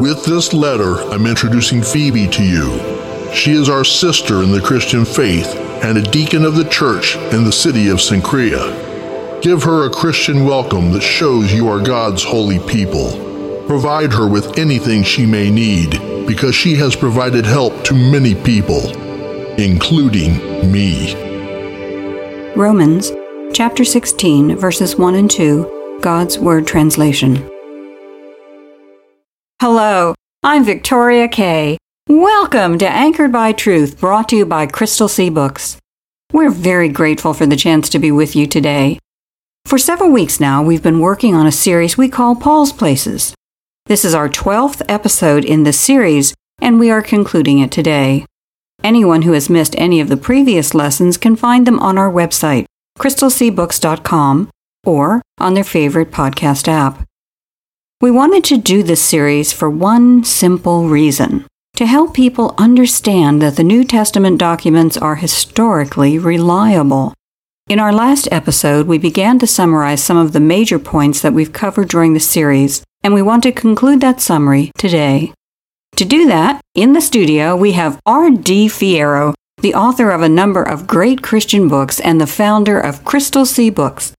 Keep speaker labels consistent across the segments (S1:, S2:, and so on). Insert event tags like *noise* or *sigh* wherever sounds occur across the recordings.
S1: With this letter, I'm introducing Phoebe to you. She is our sister in the Christian faith and a deacon of the church in the city of Cenchrea. Give her a Christian welcome that shows you are God's holy people. Provide her with anything she may need because she has provided help to many people, including me.
S2: Romans chapter 16, verses 1 and 2, God's Word Translation. Hello, I'm Victoria Kay. Welcome to Anchored by Truth, brought to you by Crystal Sea Books. We're very grateful for the chance to be with you today. For several weeks now, we've been working on a series we call Paul's Places. This is our 12th episode in this series, and we are concluding it today. Anyone who has missed any of the previous lessons can find them on our website, crystalseabooks.com, or on their favorite podcast app. We wanted to do this series for one simple reason to help people understand that the New Testament documents are historically reliable. In our last episode, we began to summarize some of the major points that we've covered during the series, and we want to conclude that summary today. To do that, in the studio, we have R.D. Fierro, the author of a number of great Christian books and the founder of Crystal Sea Books.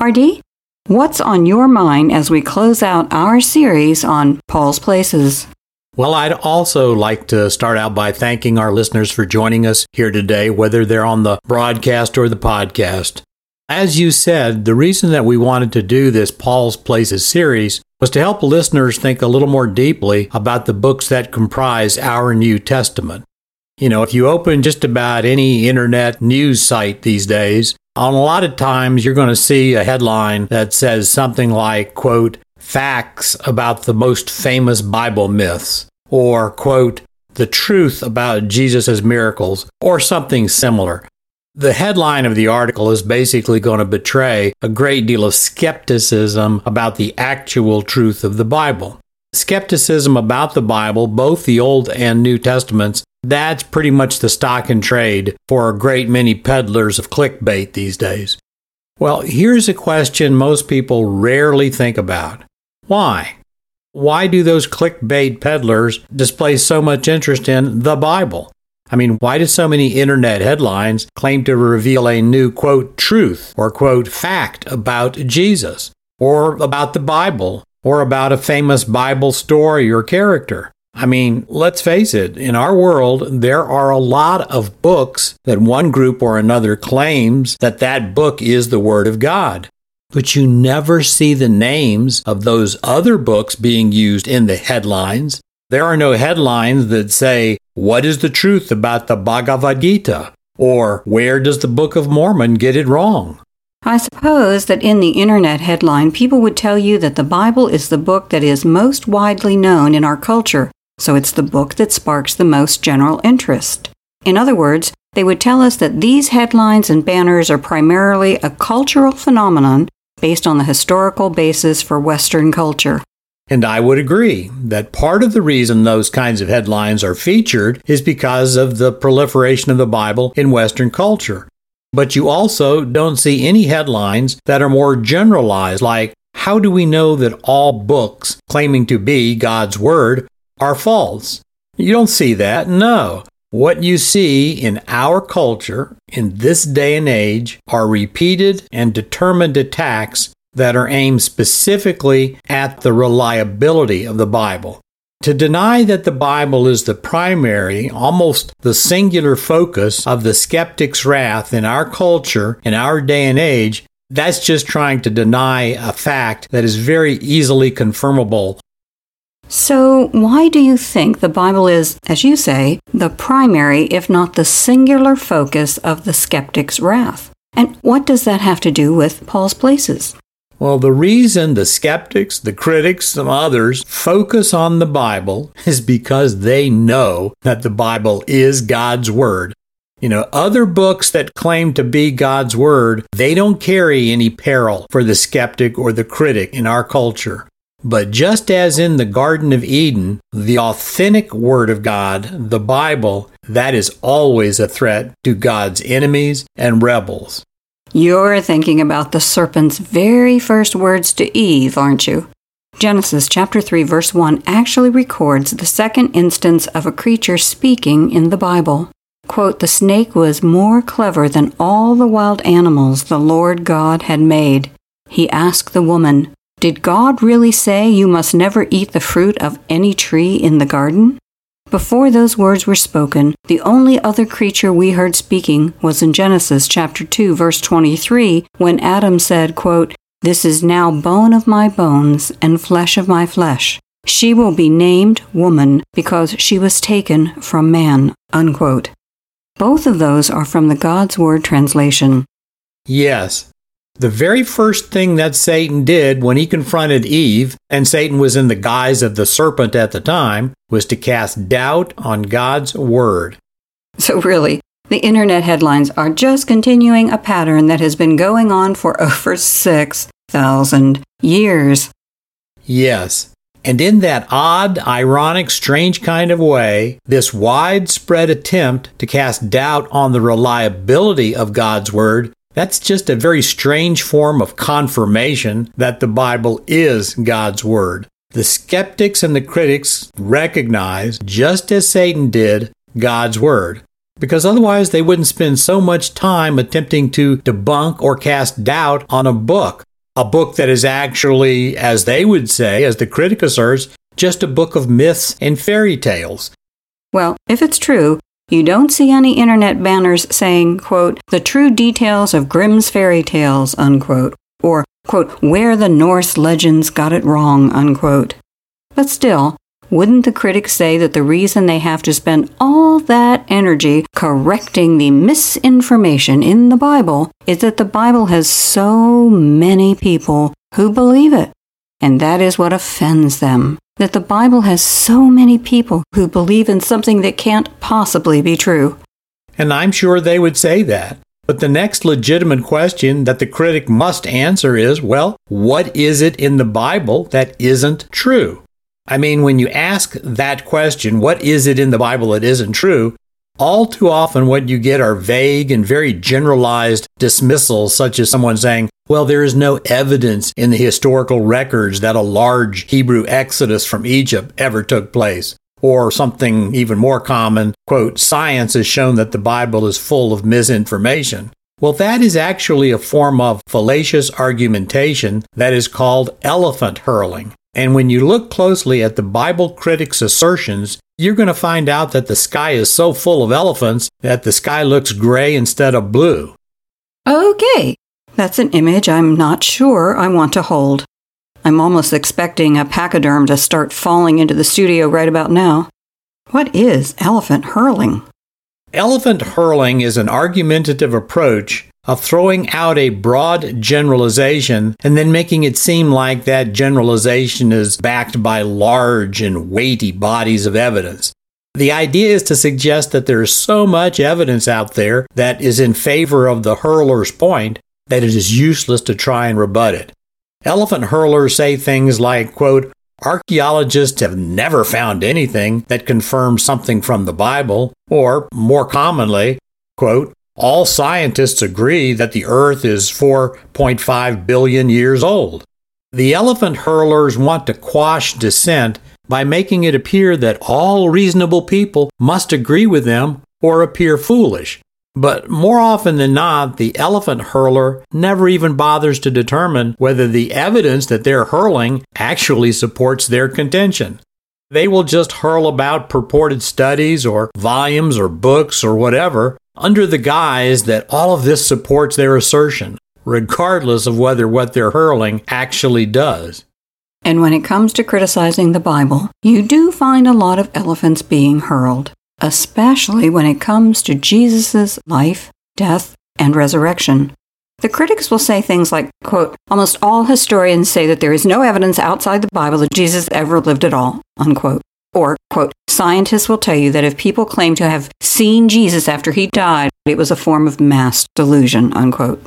S2: R.D., What's on your mind as we close out our series on Paul's Places?
S3: Well, I'd also like to start out by thanking our listeners for joining us here today, whether they're on the broadcast or the podcast. As you said, the reason that we wanted to do this Paul's Places series was to help listeners think a little more deeply about the books that comprise our New Testament. You know, if you open just about any internet news site these days, on a lot of times, you're going to see a headline that says something like, quote, facts about the most famous Bible myths, or, quote, the truth about Jesus' miracles, or something similar. The headline of the article is basically going to betray a great deal of skepticism about the actual truth of the Bible. Skepticism about the Bible, both the Old and New Testaments, that's pretty much the stock in trade for a great many peddlers of clickbait these days. Well, here's a question most people rarely think about Why? Why do those clickbait peddlers display so much interest in the Bible? I mean, why do so many internet headlines claim to reveal a new, quote, truth or, quote, fact about Jesus, or about the Bible, or about a famous Bible story or character? I mean, let's face it, in our world, there are a lot of books that one group or another claims that that book is the Word of God. But you never see the names of those other books being used in the headlines. There are no headlines that say, What is the truth about the Bhagavad Gita? or Where does the Book of Mormon get it wrong?
S2: I suppose that in the internet headline, people would tell you that the Bible is the book that is most widely known in our culture so it's the book that sparks the most general interest. In other words, they would tell us that these headlines and banners are primarily a cultural phenomenon based on the historical basis for Western culture.
S3: And I would agree that part of the reason those kinds of headlines are featured is because of the proliferation of the Bible in Western culture. But you also don't see any headlines that are more generalized, like, How do we know that all books claiming to be God's Word are false. You don't see that, no. What you see in our culture in this day and age are repeated and determined attacks that are aimed specifically at the reliability of the Bible. To deny that the Bible is the primary, almost the singular focus of the skeptic's wrath in our culture, in our day and age, that's just trying to deny a fact that is very easily confirmable
S2: so, why do you think the Bible is, as you say, the primary, if not the singular focus of the skeptic's wrath? And what does that have to do with Paul's places?
S3: Well, the reason the skeptics, the critics, some others focus on the Bible is because they know that the Bible is God's Word. You know, other books that claim to be God's Word, they don't carry any peril for the skeptic or the critic in our culture. But just as in the Garden of Eden, the authentic Word of God, the Bible, that is always a threat to God's enemies and rebels.
S2: You're thinking about the serpent's very first words to Eve, aren't you? Genesis chapter 3 verse 1 actually records the second instance of a creature speaking in the Bible. Quote, the snake was more clever than all the wild animals the Lord God had made. He asked the woman, Did God really say you must never eat the fruit of any tree in the garden? Before those words were spoken, the only other creature we heard speaking was in Genesis chapter 2 verse 23 when Adam said, quote, "This is now bone of my bones and flesh of my flesh. She will be named woman because she was taken from man." Unquote. Both of those are from the God's Word translation.
S3: Yes, the very first thing that Satan did when he confronted Eve, and Satan was in the guise of the serpent at the time, was to cast doubt on God's word.
S2: So, really, the internet headlines are just continuing a pattern that has been going on for *laughs* over 6,000 years.
S3: Yes. And in that odd, ironic, strange kind of way, this widespread attempt to cast doubt on the reliability of God's Word that's just a very strange form of confirmation that the Bible is God's Word. The skeptics and the critics recognize, just as Satan did, God's Word, because otherwise they wouldn't spend so much time attempting to debunk or cast doubt on a book. A book that is actually, as they would say, as the critic asserts, just a book of myths and fairy tales.
S2: Well, if it's true, you don't see any internet banners saying, quote, the true details of Grimm's fairy tales, unquote, or, quote, where the Norse legends got it wrong, unquote. But still, wouldn't the critics say that the reason they have to spend all that energy correcting the misinformation in the Bible is that the Bible has so many people who believe it? And that is what offends them that the Bible has so many people who believe in something that can't possibly be true.
S3: And I'm sure they would say that. But the next legitimate question that the critic must answer is well, what is it in the Bible that isn't true? I mean, when you ask that question, what is it in the Bible that isn't true? All too often, what you get are vague and very generalized dismissals, such as someone saying, well, there is no evidence in the historical records that a large Hebrew exodus from Egypt ever took place. Or something even more common, quote, science has shown that the Bible is full of misinformation. Well, that is actually a form of fallacious argumentation that is called elephant hurling. And when you look closely at the Bible critics' assertions, you're going to find out that the sky is so full of elephants that the sky looks gray instead of blue.
S2: Okay, that's an image I'm not sure I want to hold. I'm almost expecting a pachyderm to start falling into the studio right about now. What is elephant hurling?
S3: Elephant hurling is an argumentative approach of throwing out a broad generalization and then making it seem like that generalization is backed by large and weighty bodies of evidence. The idea is to suggest that there is so much evidence out there that is in favor of the hurler's point that it is useless to try and rebut it. Elephant hurlers say things like, quote, Archaeologists have never found anything that confirms something from the Bible, or more commonly, quote, all scientists agree that the Earth is 4.5 billion years old. The elephant hurlers want to quash dissent by making it appear that all reasonable people must agree with them or appear foolish. But more often than not, the elephant hurler never even bothers to determine whether the evidence that they're hurling actually supports their contention. They will just hurl about purported studies or volumes or books or whatever under the guise that all of this supports their assertion, regardless of whether what they're hurling actually does.
S2: And when it comes to criticizing the Bible, you do find a lot of elephants being hurled especially when it comes to Jesus' life, death, and resurrection. The critics will say things like, quote, almost all historians say that there is no evidence outside the Bible that Jesus ever lived at all, unquote. Or, quote, scientists will tell you that if people claim to have seen Jesus after he died, it was a form of mass delusion, unquote.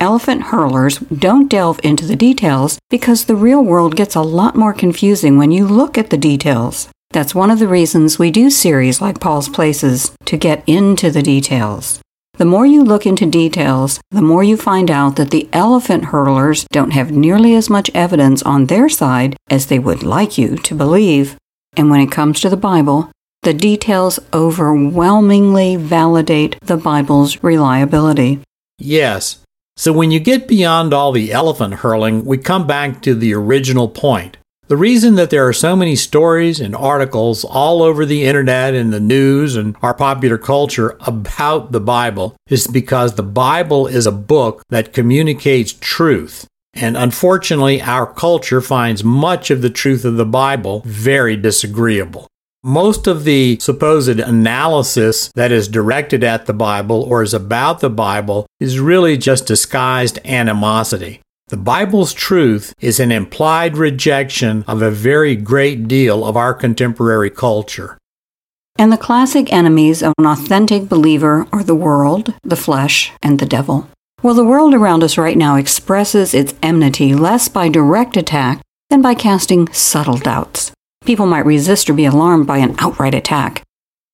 S2: Elephant hurlers don't delve into the details because the real world gets a lot more confusing when you look at the details. That's one of the reasons we do series like Paul's Places to get into the details. The more you look into details, the more you find out that the elephant hurlers don't have nearly as much evidence on their side as they would like you to believe. And when it comes to the Bible, the details overwhelmingly validate the Bible's reliability.
S3: Yes. So when you get beyond all the elephant hurling, we come back to the original point. The reason that there are so many stories and articles all over the internet and the news and our popular culture about the Bible is because the Bible is a book that communicates truth. And unfortunately, our culture finds much of the truth of the Bible very disagreeable. Most of the supposed analysis that is directed at the Bible or is about the Bible is really just disguised animosity. The Bible's truth is an implied rejection of a very great deal of our contemporary culture.
S2: And the classic enemies of an authentic believer are the world, the flesh, and the devil. Well, the world around us right now expresses its enmity less by direct attack than by casting subtle doubts. People might resist or be alarmed by an outright attack,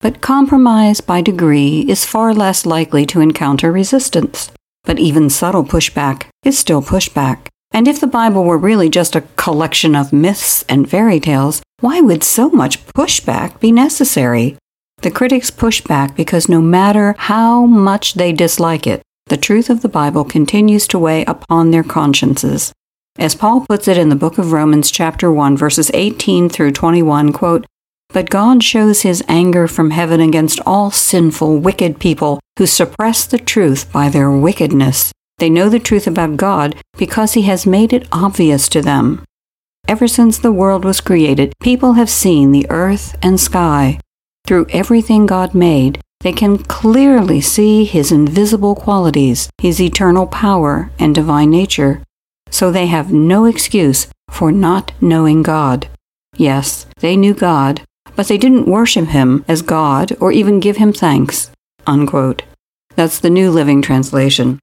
S2: but compromise by degree is far less likely to encounter resistance. But even subtle pushback is still pushback. And if the Bible were really just a collection of myths and fairy tales, why would so much pushback be necessary? The critics push back because no matter how much they dislike it, the truth of the Bible continues to weigh upon their consciences. As Paul puts it in the book of Romans chapter 1 verses 18 through 21, quote, but God shows his anger from heaven against all sinful, wicked people who suppress the truth by their wickedness. They know the truth about God because he has made it obvious to them. Ever since the world was created, people have seen the earth and sky. Through everything God made, they can clearly see his invisible qualities, his eternal power and divine nature. So they have no excuse for not knowing God. Yes, they knew God, but they didn't worship him as God or even give him thanks. Unquote. That's the New Living Translation.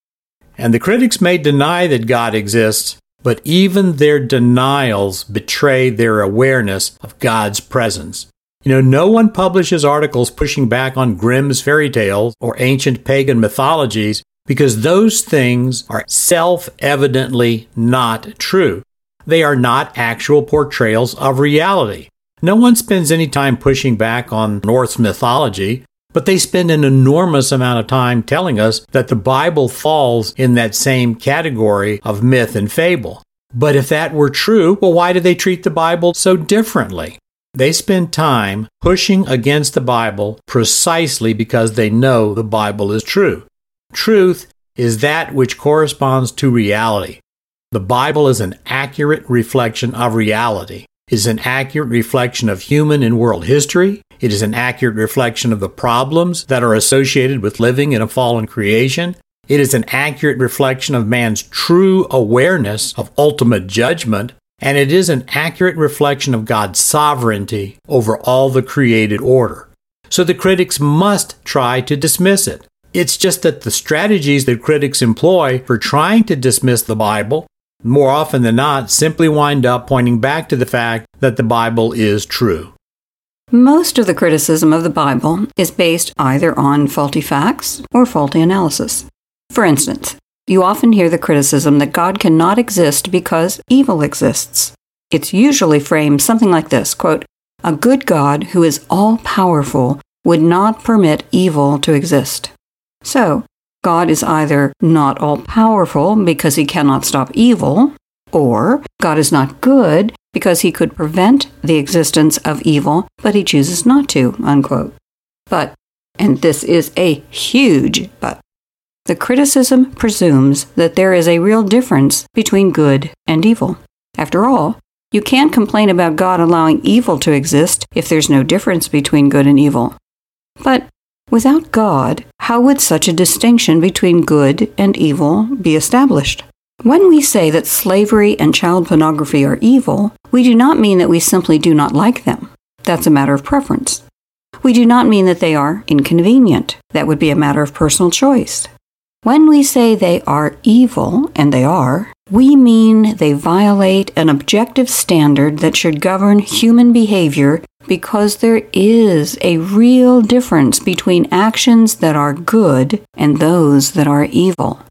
S3: And the critics may deny that God exists, but even their denials betray their awareness of God's presence. You know, no one publishes articles pushing back on Grimm's fairy tales or ancient pagan mythologies because those things are self evidently not true. They are not actual portrayals of reality. No one spends any time pushing back on Norse mythology, but they spend an enormous amount of time telling us that the Bible falls in that same category of myth and fable. But if that were true, well, why do they treat the Bible so differently? They spend time pushing against the Bible precisely because they know the Bible is true. Truth is that which corresponds to reality. The Bible is an accurate reflection of reality is an accurate reflection of human and world history. It is an accurate reflection of the problems that are associated with living in a fallen creation. It is an accurate reflection of man's true awareness of ultimate judgment. And it is an accurate reflection of God's sovereignty over all the created order. So the critics must try to dismiss it. It's just that the strategies that critics employ for trying to dismiss the Bible more often than not, simply wind up pointing back to the fact that the Bible is true.
S2: Most of the criticism of the Bible is based either on faulty facts or faulty analysis. For instance, you often hear the criticism that God cannot exist because evil exists. It's usually framed something like this quote, A good God who is all powerful would not permit evil to exist. So, God is either not all powerful because he cannot stop evil, or God is not good because he could prevent the existence of evil, but he chooses not to. Unquote. But, and this is a huge but, the criticism presumes that there is a real difference between good and evil. After all, you can't complain about God allowing evil to exist if there's no difference between good and evil. But Without God, how would such a distinction between good and evil be established? When we say that slavery and child pornography are evil, we do not mean that we simply do not like them. That's a matter of preference. We do not mean that they are inconvenient. That would be a matter of personal choice. When we say they are evil, and they are, we mean they violate an objective standard that should govern human behavior because there is a real difference between actions that are good and those that are evil.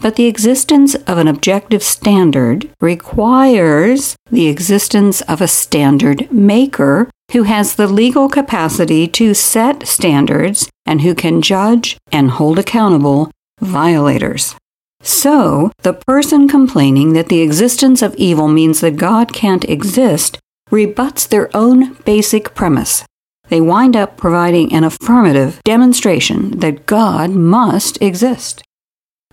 S2: But the existence of an objective standard requires the existence of a standard maker who has the legal capacity to set standards and who can judge and hold accountable violators. So, the person complaining that the existence of evil means that God can't exist rebuts their own basic premise. They wind up providing an affirmative demonstration that God must exist.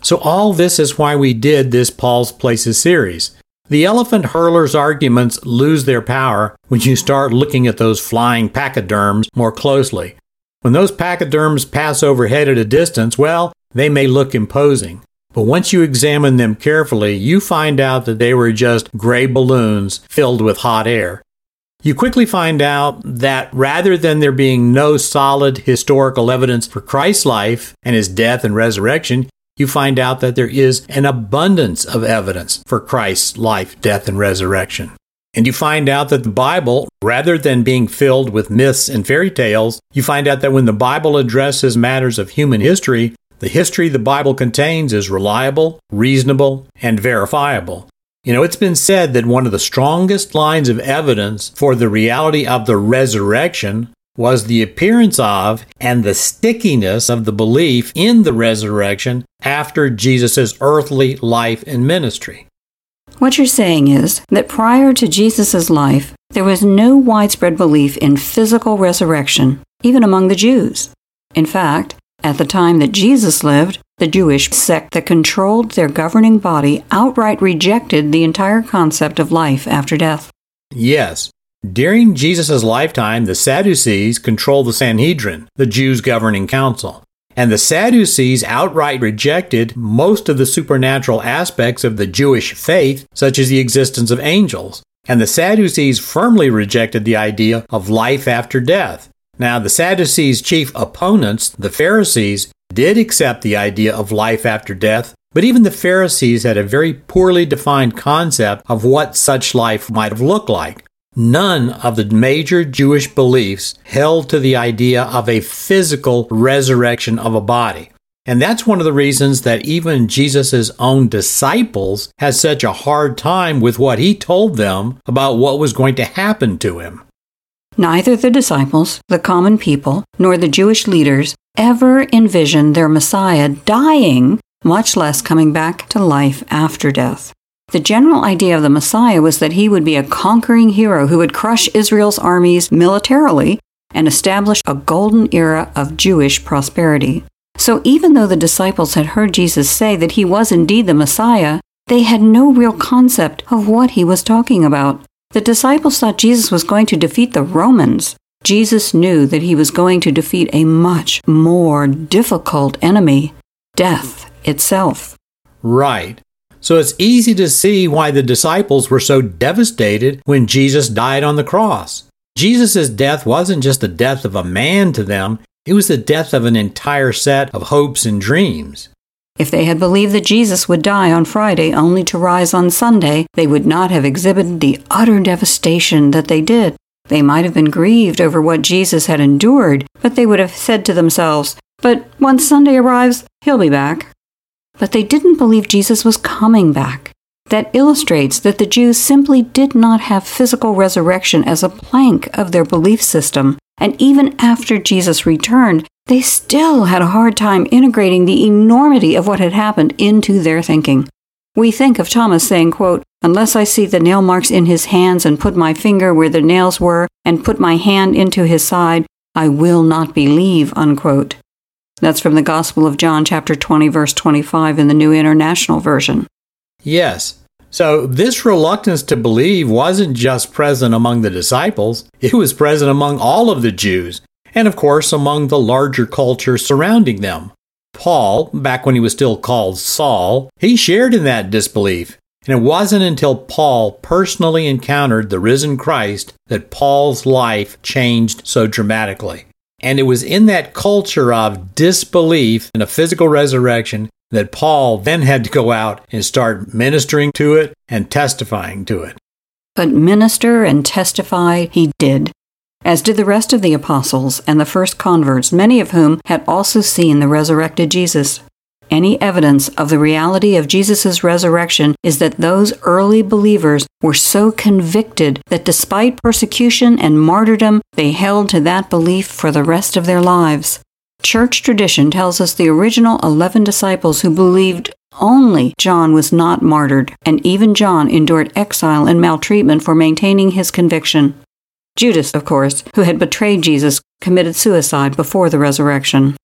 S3: So, all this is why we did this Paul's Places series. The elephant hurler's arguments lose their power when you start looking at those flying pachyderms more closely. When those pachyderms pass overhead at a distance, well, they may look imposing. But once you examine them carefully, you find out that they were just gray balloons filled with hot air. You quickly find out that rather than there being no solid historical evidence for Christ's life and his death and resurrection, you find out that there is an abundance of evidence for Christ's life, death, and resurrection. And you find out that the Bible, rather than being filled with myths and fairy tales, you find out that when the Bible addresses matters of human history, the history the Bible contains is reliable, reasonable, and verifiable. You know, it's been said that one of the strongest lines of evidence for the reality of the resurrection was the appearance of and the stickiness of the belief in the resurrection after Jesus' earthly life and ministry.
S2: What you're saying is that prior to Jesus' life, there was no widespread belief in physical resurrection, even among the Jews. In fact, at the time that Jesus lived, the Jewish sect that controlled their governing body outright rejected the entire concept of life after death.
S3: Yes, during Jesus' lifetime, the Sadducees controlled the Sanhedrin, the Jews' governing council. And the Sadducees outright rejected most of the supernatural aspects of the Jewish faith, such as the existence of angels. And the Sadducees firmly rejected the idea of life after death. Now, the Sadducees' chief opponents, the Pharisees, did accept the idea of life after death, but even the Pharisees had a very poorly defined concept of what such life might have looked like. None of the major Jewish beliefs held to the idea of a physical resurrection of a body. And that's one of the reasons that even Jesus' own disciples had such a hard time with what he told them about what was going to happen to him.
S2: Neither the disciples, the common people, nor the Jewish leaders ever envisioned their Messiah dying, much less coming back to life after death. The general idea of the Messiah was that he would be a conquering hero who would crush Israel's armies militarily and establish a golden era of Jewish prosperity. So even though the disciples had heard Jesus say that he was indeed the Messiah, they had no real concept of what he was talking about. The disciples thought Jesus was going to defeat the Romans. Jesus knew that he was going to defeat a much more difficult enemy, death itself.
S3: Right. So it's easy to see why the disciples were so devastated when Jesus died on the cross. Jesus' death wasn't just the death of a man to them, it was the death of an entire set of hopes and dreams.
S2: If they had believed that Jesus would die on Friday only to rise on Sunday, they would not have exhibited the utter devastation that they did. They might have been grieved over what Jesus had endured, but they would have said to themselves, But once Sunday arrives, he'll be back but they didn't believe Jesus was coming back. That illustrates that the Jews simply did not have physical resurrection as a plank of their belief system, and even after Jesus returned, they still had a hard time integrating the enormity of what had happened into their thinking. We think of Thomas saying, quote, Unless I see the nail marks in his hands and put my finger where the nails were and put my hand into his side, I will not believe, unquote. That's from the Gospel of John, chapter 20, verse 25 in the New International Version.
S3: Yes. So, this reluctance to believe wasn't just present among the disciples, it was present among all of the Jews, and of course among the larger culture surrounding them. Paul, back when he was still called Saul, he shared in that disbelief. And it wasn't until Paul personally encountered the risen Christ that Paul's life changed so dramatically. And it was in that culture of disbelief in a physical resurrection that Paul then had to go out and start ministering to it and testifying to it.
S2: But minister and testify he did, as did the rest of the apostles and the first converts, many of whom had also seen the resurrected Jesus. Any evidence of the reality of Jesus' resurrection is that those early believers were so convicted that despite persecution and martyrdom, they held to that belief for the rest of their lives. Church tradition tells us the original 11 disciples who believed only John was not martyred, and even John endured exile and maltreatment for maintaining his conviction. Judas, of course, who had betrayed Jesus, committed suicide before the resurrection.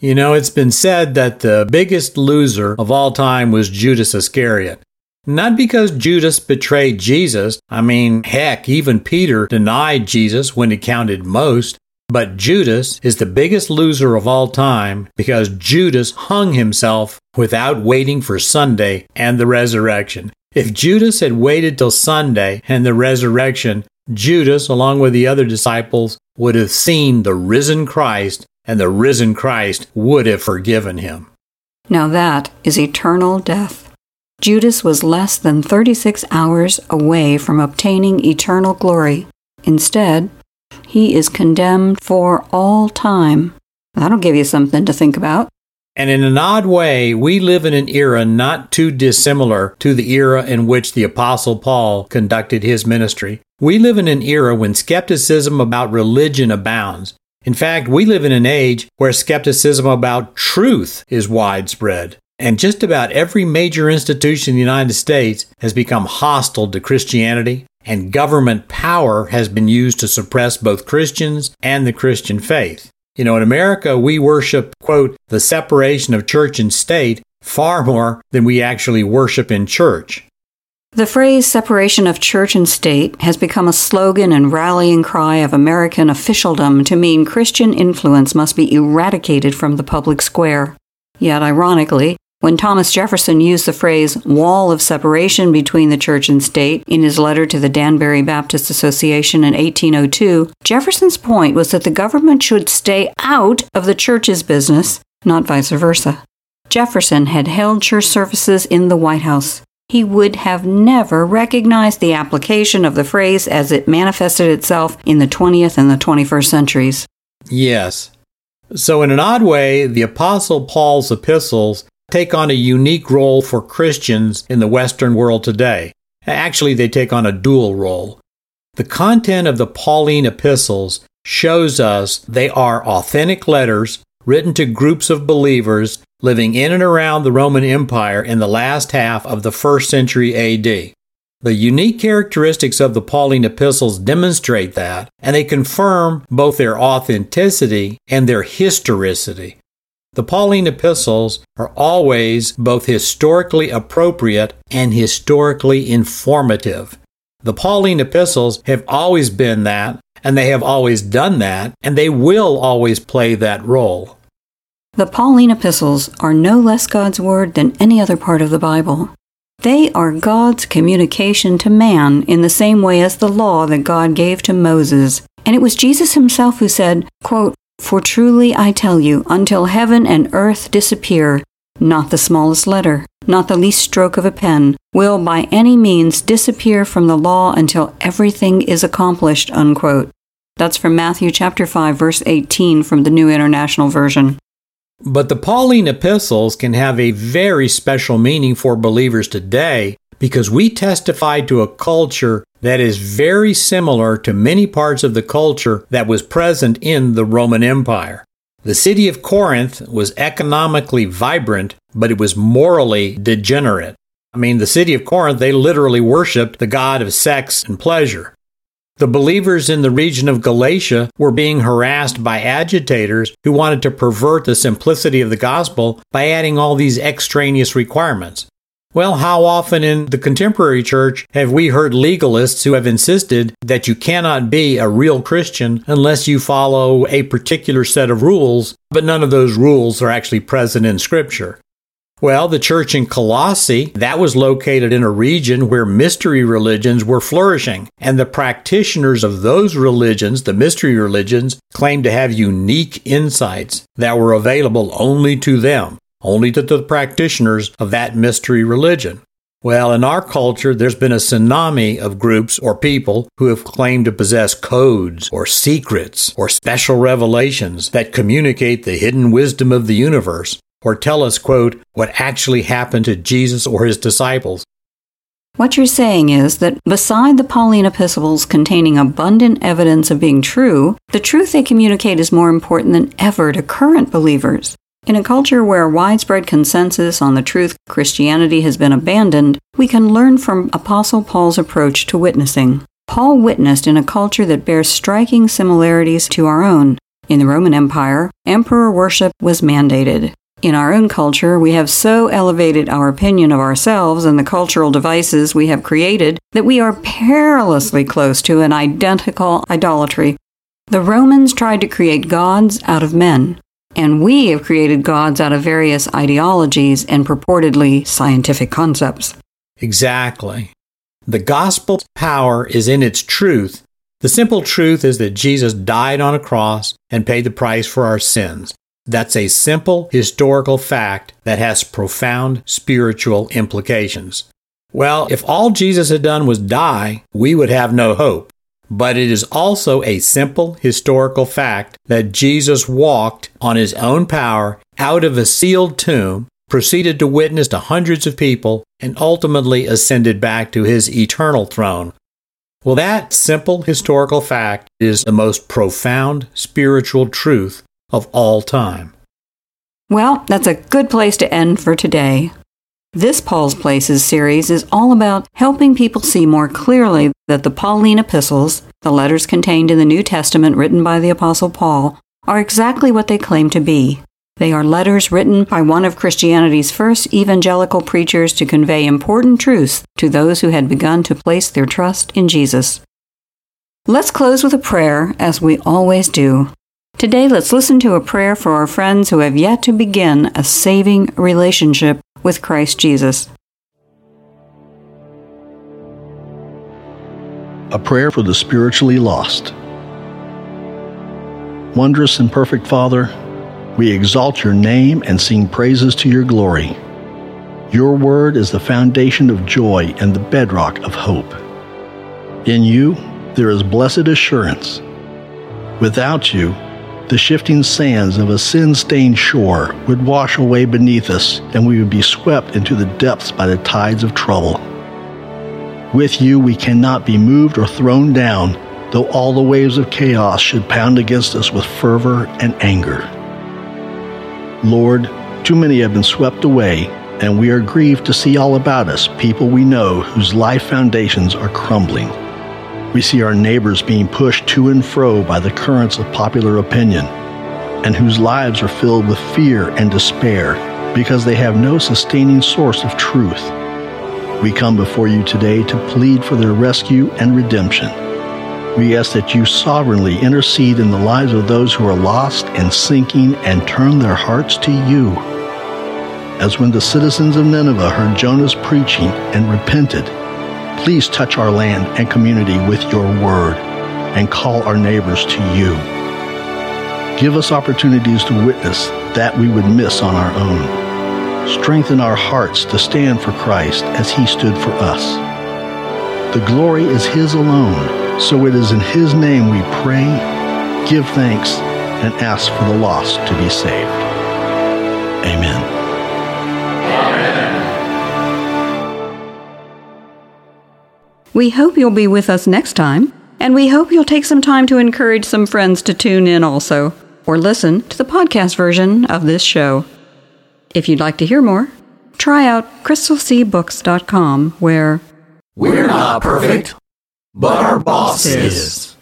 S3: You know, it's been said that the biggest loser of all time was Judas Iscariot. Not because Judas betrayed Jesus. I mean, heck, even Peter denied Jesus when it counted most. But Judas is the biggest loser of all time because Judas hung himself without waiting for Sunday and the resurrection. If Judas had waited till Sunday and the resurrection, Judas, along with the other disciples, would have seen the risen Christ and the risen Christ would have forgiven him.
S2: Now that is eternal death. Judas was less than 36 hours away from obtaining eternal glory. Instead, he is condemned for all time. That'll give you something to think about.
S3: And in an odd way, we live in an era not too dissimilar to the era in which the Apostle Paul conducted his ministry. We live in an era when skepticism about religion abounds, in fact, we live in an age where skepticism about truth is widespread. And just about every major institution in the United States has become hostile to Christianity, and government power has been used to suppress both Christians and the Christian faith. You know, in America, we worship, quote, the separation of church and state far more than we actually worship in church.
S2: The phrase separation of church and state has become a slogan and rallying cry of American officialdom to mean Christian influence must be eradicated from the public square. Yet, ironically, when Thomas Jefferson used the phrase wall of separation between the church and state in his letter to the Danbury Baptist Association in 1802, Jefferson's point was that the government should stay out of the church's business, not vice versa. Jefferson had held church services in the White House he would have never recognized the application of the phrase as it manifested itself in the 20th and the 21st centuries.
S3: Yes. So, in an odd way, the Apostle Paul's epistles take on a unique role for Christians in the Western world today. Actually, they take on a dual role. The content of the Pauline epistles shows us they are authentic letters written to groups of believers living in and around the Roman Empire in the last half of the first century AD. The unique characteristics of the Pauline epistles demonstrate that, and they confirm both their authenticity and their historicity. The Pauline epistles are always both historically appropriate and historically informative. The Pauline epistles have always been that, and they have always done that, and they will always play that role.
S2: The Pauline epistles are no less God's word than any other part of the Bible. They are God's communication to man in the same way as the law that God gave to Moses. And it was Jesus himself who said, quote, For truly I tell you, until heaven and earth disappear, not the smallest letter, not the least stroke of a pen, will by any means disappear from the law until everything is accomplished. Unquote. That's from Matthew chapter 5 verse 18 from the New International Version.
S3: But the Pauline epistles can have a very special meaning for believers today because we testify to a culture that is very similar to many parts of the culture that was present in the Roman Empire. The city of Corinth was economically vibrant, but it was morally degenerate. I mean, the city of Corinth, they literally worshiped the god of sex and pleasure. The believers in the region of Galatia were being harassed by agitators who wanted to pervert the simplicity of the gospel by adding all these extraneous requirements. Well, how often in the contemporary church have we heard legalists who have insisted that you cannot be a real Christian unless you follow a particular set of rules, but none of those rules are actually present in Scripture? Well, the church in Colossae, that was located in a region where mystery religions were flourishing, and the practitioners of those religions, the mystery religions, claimed to have unique insights that were available only to them only to the practitioners of that mystery religion. Well, in our culture, there's been a tsunami of groups or people who have claimed to possess codes or secrets or special revelations that communicate the hidden wisdom of the universe or tell us, quote, what actually happened to Jesus or his disciples.
S2: What you're saying is that beside the Pauline epistles containing abundant evidence of being true, the truth they communicate is more important than ever to current believers. In a culture where widespread consensus on the truth Christianity has been abandoned, we can learn from Apostle Paul's approach to witnessing. Paul witnessed in a culture that bears striking similarities to our own. In the Roman Empire, emperor worship was mandated. In our own culture, we have so elevated our opinion of ourselves and the cultural devices we have created that we are perilously close to an identical idolatry. The Romans tried to create gods out of men. And we have created gods out of various ideologies and purportedly scientific concepts.
S3: Exactly. The gospel's power is in its truth. The simple truth is that Jesus died on a cross and paid the price for our sins. That's a simple historical fact that has profound spiritual implications. Well, if all Jesus had done was die, we would have no hope. But it is also a simple historical fact that Jesus walked on his own power out of a sealed tomb, proceeded to witness to hundreds of people, and ultimately ascended back to his eternal throne. Well, that simple historical fact is the most profound spiritual truth of all time.
S2: Well, that's a good place to end for today. This Paul's Places series is all about helping people see more clearly that the Pauline epistles, the letters contained in the New Testament written by the Apostle Paul, are exactly what they claim to be. They are letters written by one of Christianity's first evangelical preachers to convey important truths to those who had begun to place their trust in Jesus. Let's close with a prayer, as we always do. Today, let's listen to a prayer for our friends who have yet to begin a saving relationship with Christ Jesus.
S4: A prayer for the spiritually lost. Wondrous and perfect Father, we exalt your name and sing praises to your glory. Your word is the foundation of joy and the bedrock of hope. In you, there is blessed assurance. Without you, the shifting sands of a sin stained shore would wash away beneath us, and we would be swept into the depths by the tides of trouble. With you, we cannot be moved or thrown down, though all the waves of chaos should pound against us with fervor and anger. Lord, too many have been swept away, and we are grieved to see all about us people we know whose life foundations are crumbling. We see our neighbors being pushed to and fro by the currents of popular opinion, and whose lives are filled with fear and despair because they have no sustaining source of truth. We come before you today to plead for their rescue and redemption. We ask that you sovereignly intercede in the lives of those who are lost and sinking and turn their hearts to you. As when the citizens of Nineveh heard Jonah's preaching and repented, Please touch our land and community with your word and call our neighbors to you. Give us opportunities to witness that we would miss on our own. Strengthen our hearts to stand for Christ as he stood for us. The glory is his alone, so it is in his name we pray, give thanks, and ask for the lost to be saved. Amen.
S2: We hope you'll be with us next time, and we hope you'll take some time to encourage some friends to tune in also, or listen to the podcast version of this show. If you'd like to hear more, try out crystalseabooks.com, where
S3: we're not perfect, but our boss is.